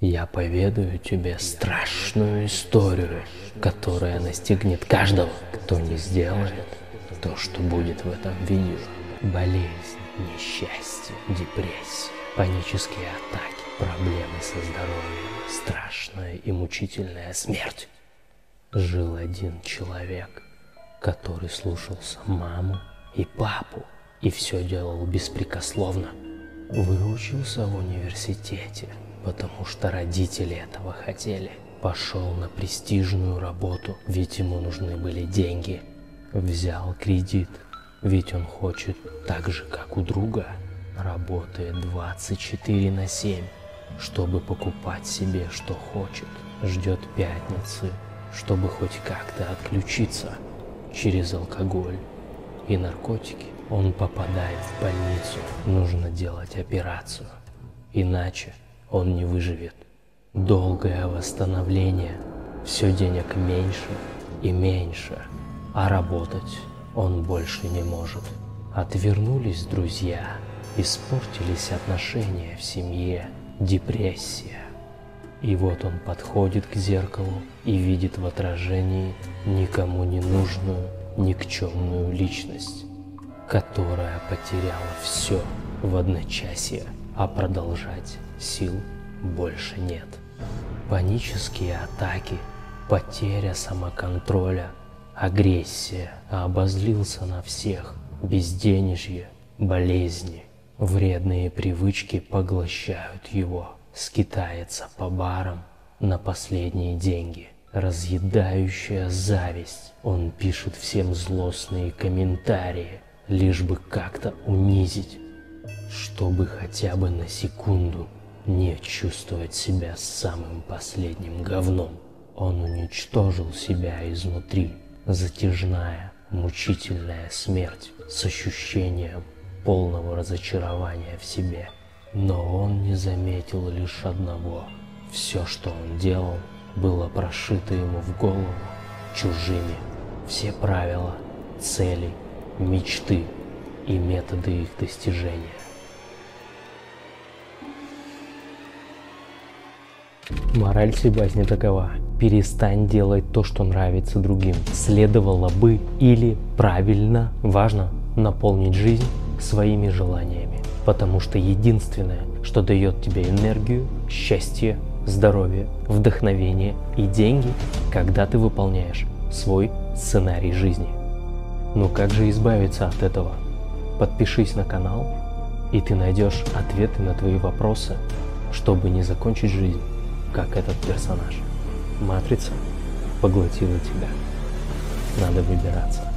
Я поведаю тебе страшную историю, которая настигнет каждого, кто не сделает то, что будет в этом видео. Болезнь, несчастье, депрессия, панические атаки, проблемы со здоровьем, страшная и мучительная смерть. Жил один человек, который слушался маму и папу и все делал беспрекословно. Выучился в университете, потому что родители этого хотели. Пошел на престижную работу, ведь ему нужны были деньги. Взял кредит, ведь он хочет так же, как у друга. Работает 24 на 7, чтобы покупать себе, что хочет. Ждет пятницы, чтобы хоть как-то отключиться через алкоголь и наркотики. Он попадает в больницу, нужно делать операцию, иначе он не выживет. Долгое восстановление, все денег меньше и меньше, а работать он больше не может. Отвернулись друзья, испортились отношения в семье, депрессия. И вот он подходит к зеркалу и видит в отражении никому не нужную, никчемную личность, которая потеряла все в одночасье, а продолжать сил больше нет. Панические атаки, потеря самоконтроля, агрессия, обозлился на всех, безденежье, болезни, вредные привычки поглощают его, скитается по барам на последние деньги, разъедающая зависть. Он пишет всем злостные комментарии, лишь бы как-то унизить, чтобы хотя бы на секунду не чувствовать себя самым последним говном. Он уничтожил себя изнутри, затяжная, мучительная смерть с ощущением полного разочарования в себе. Но он не заметил лишь одного. Все, что он делал, было прошито ему в голову чужими. Все правила, цели, мечты и методы их достижения. Мораль всей басни такова. Перестань делать то, что нравится другим. Следовало бы или правильно, важно, наполнить жизнь своими желаниями. Потому что единственное, что дает тебе энергию, счастье, здоровье, вдохновение и деньги, когда ты выполняешь свой сценарий жизни. Но как же избавиться от этого? Подпишись на канал, и ты найдешь ответы на твои вопросы, чтобы не закончить жизнь как этот персонаж. Матрица поглотила тебя. Надо выбираться.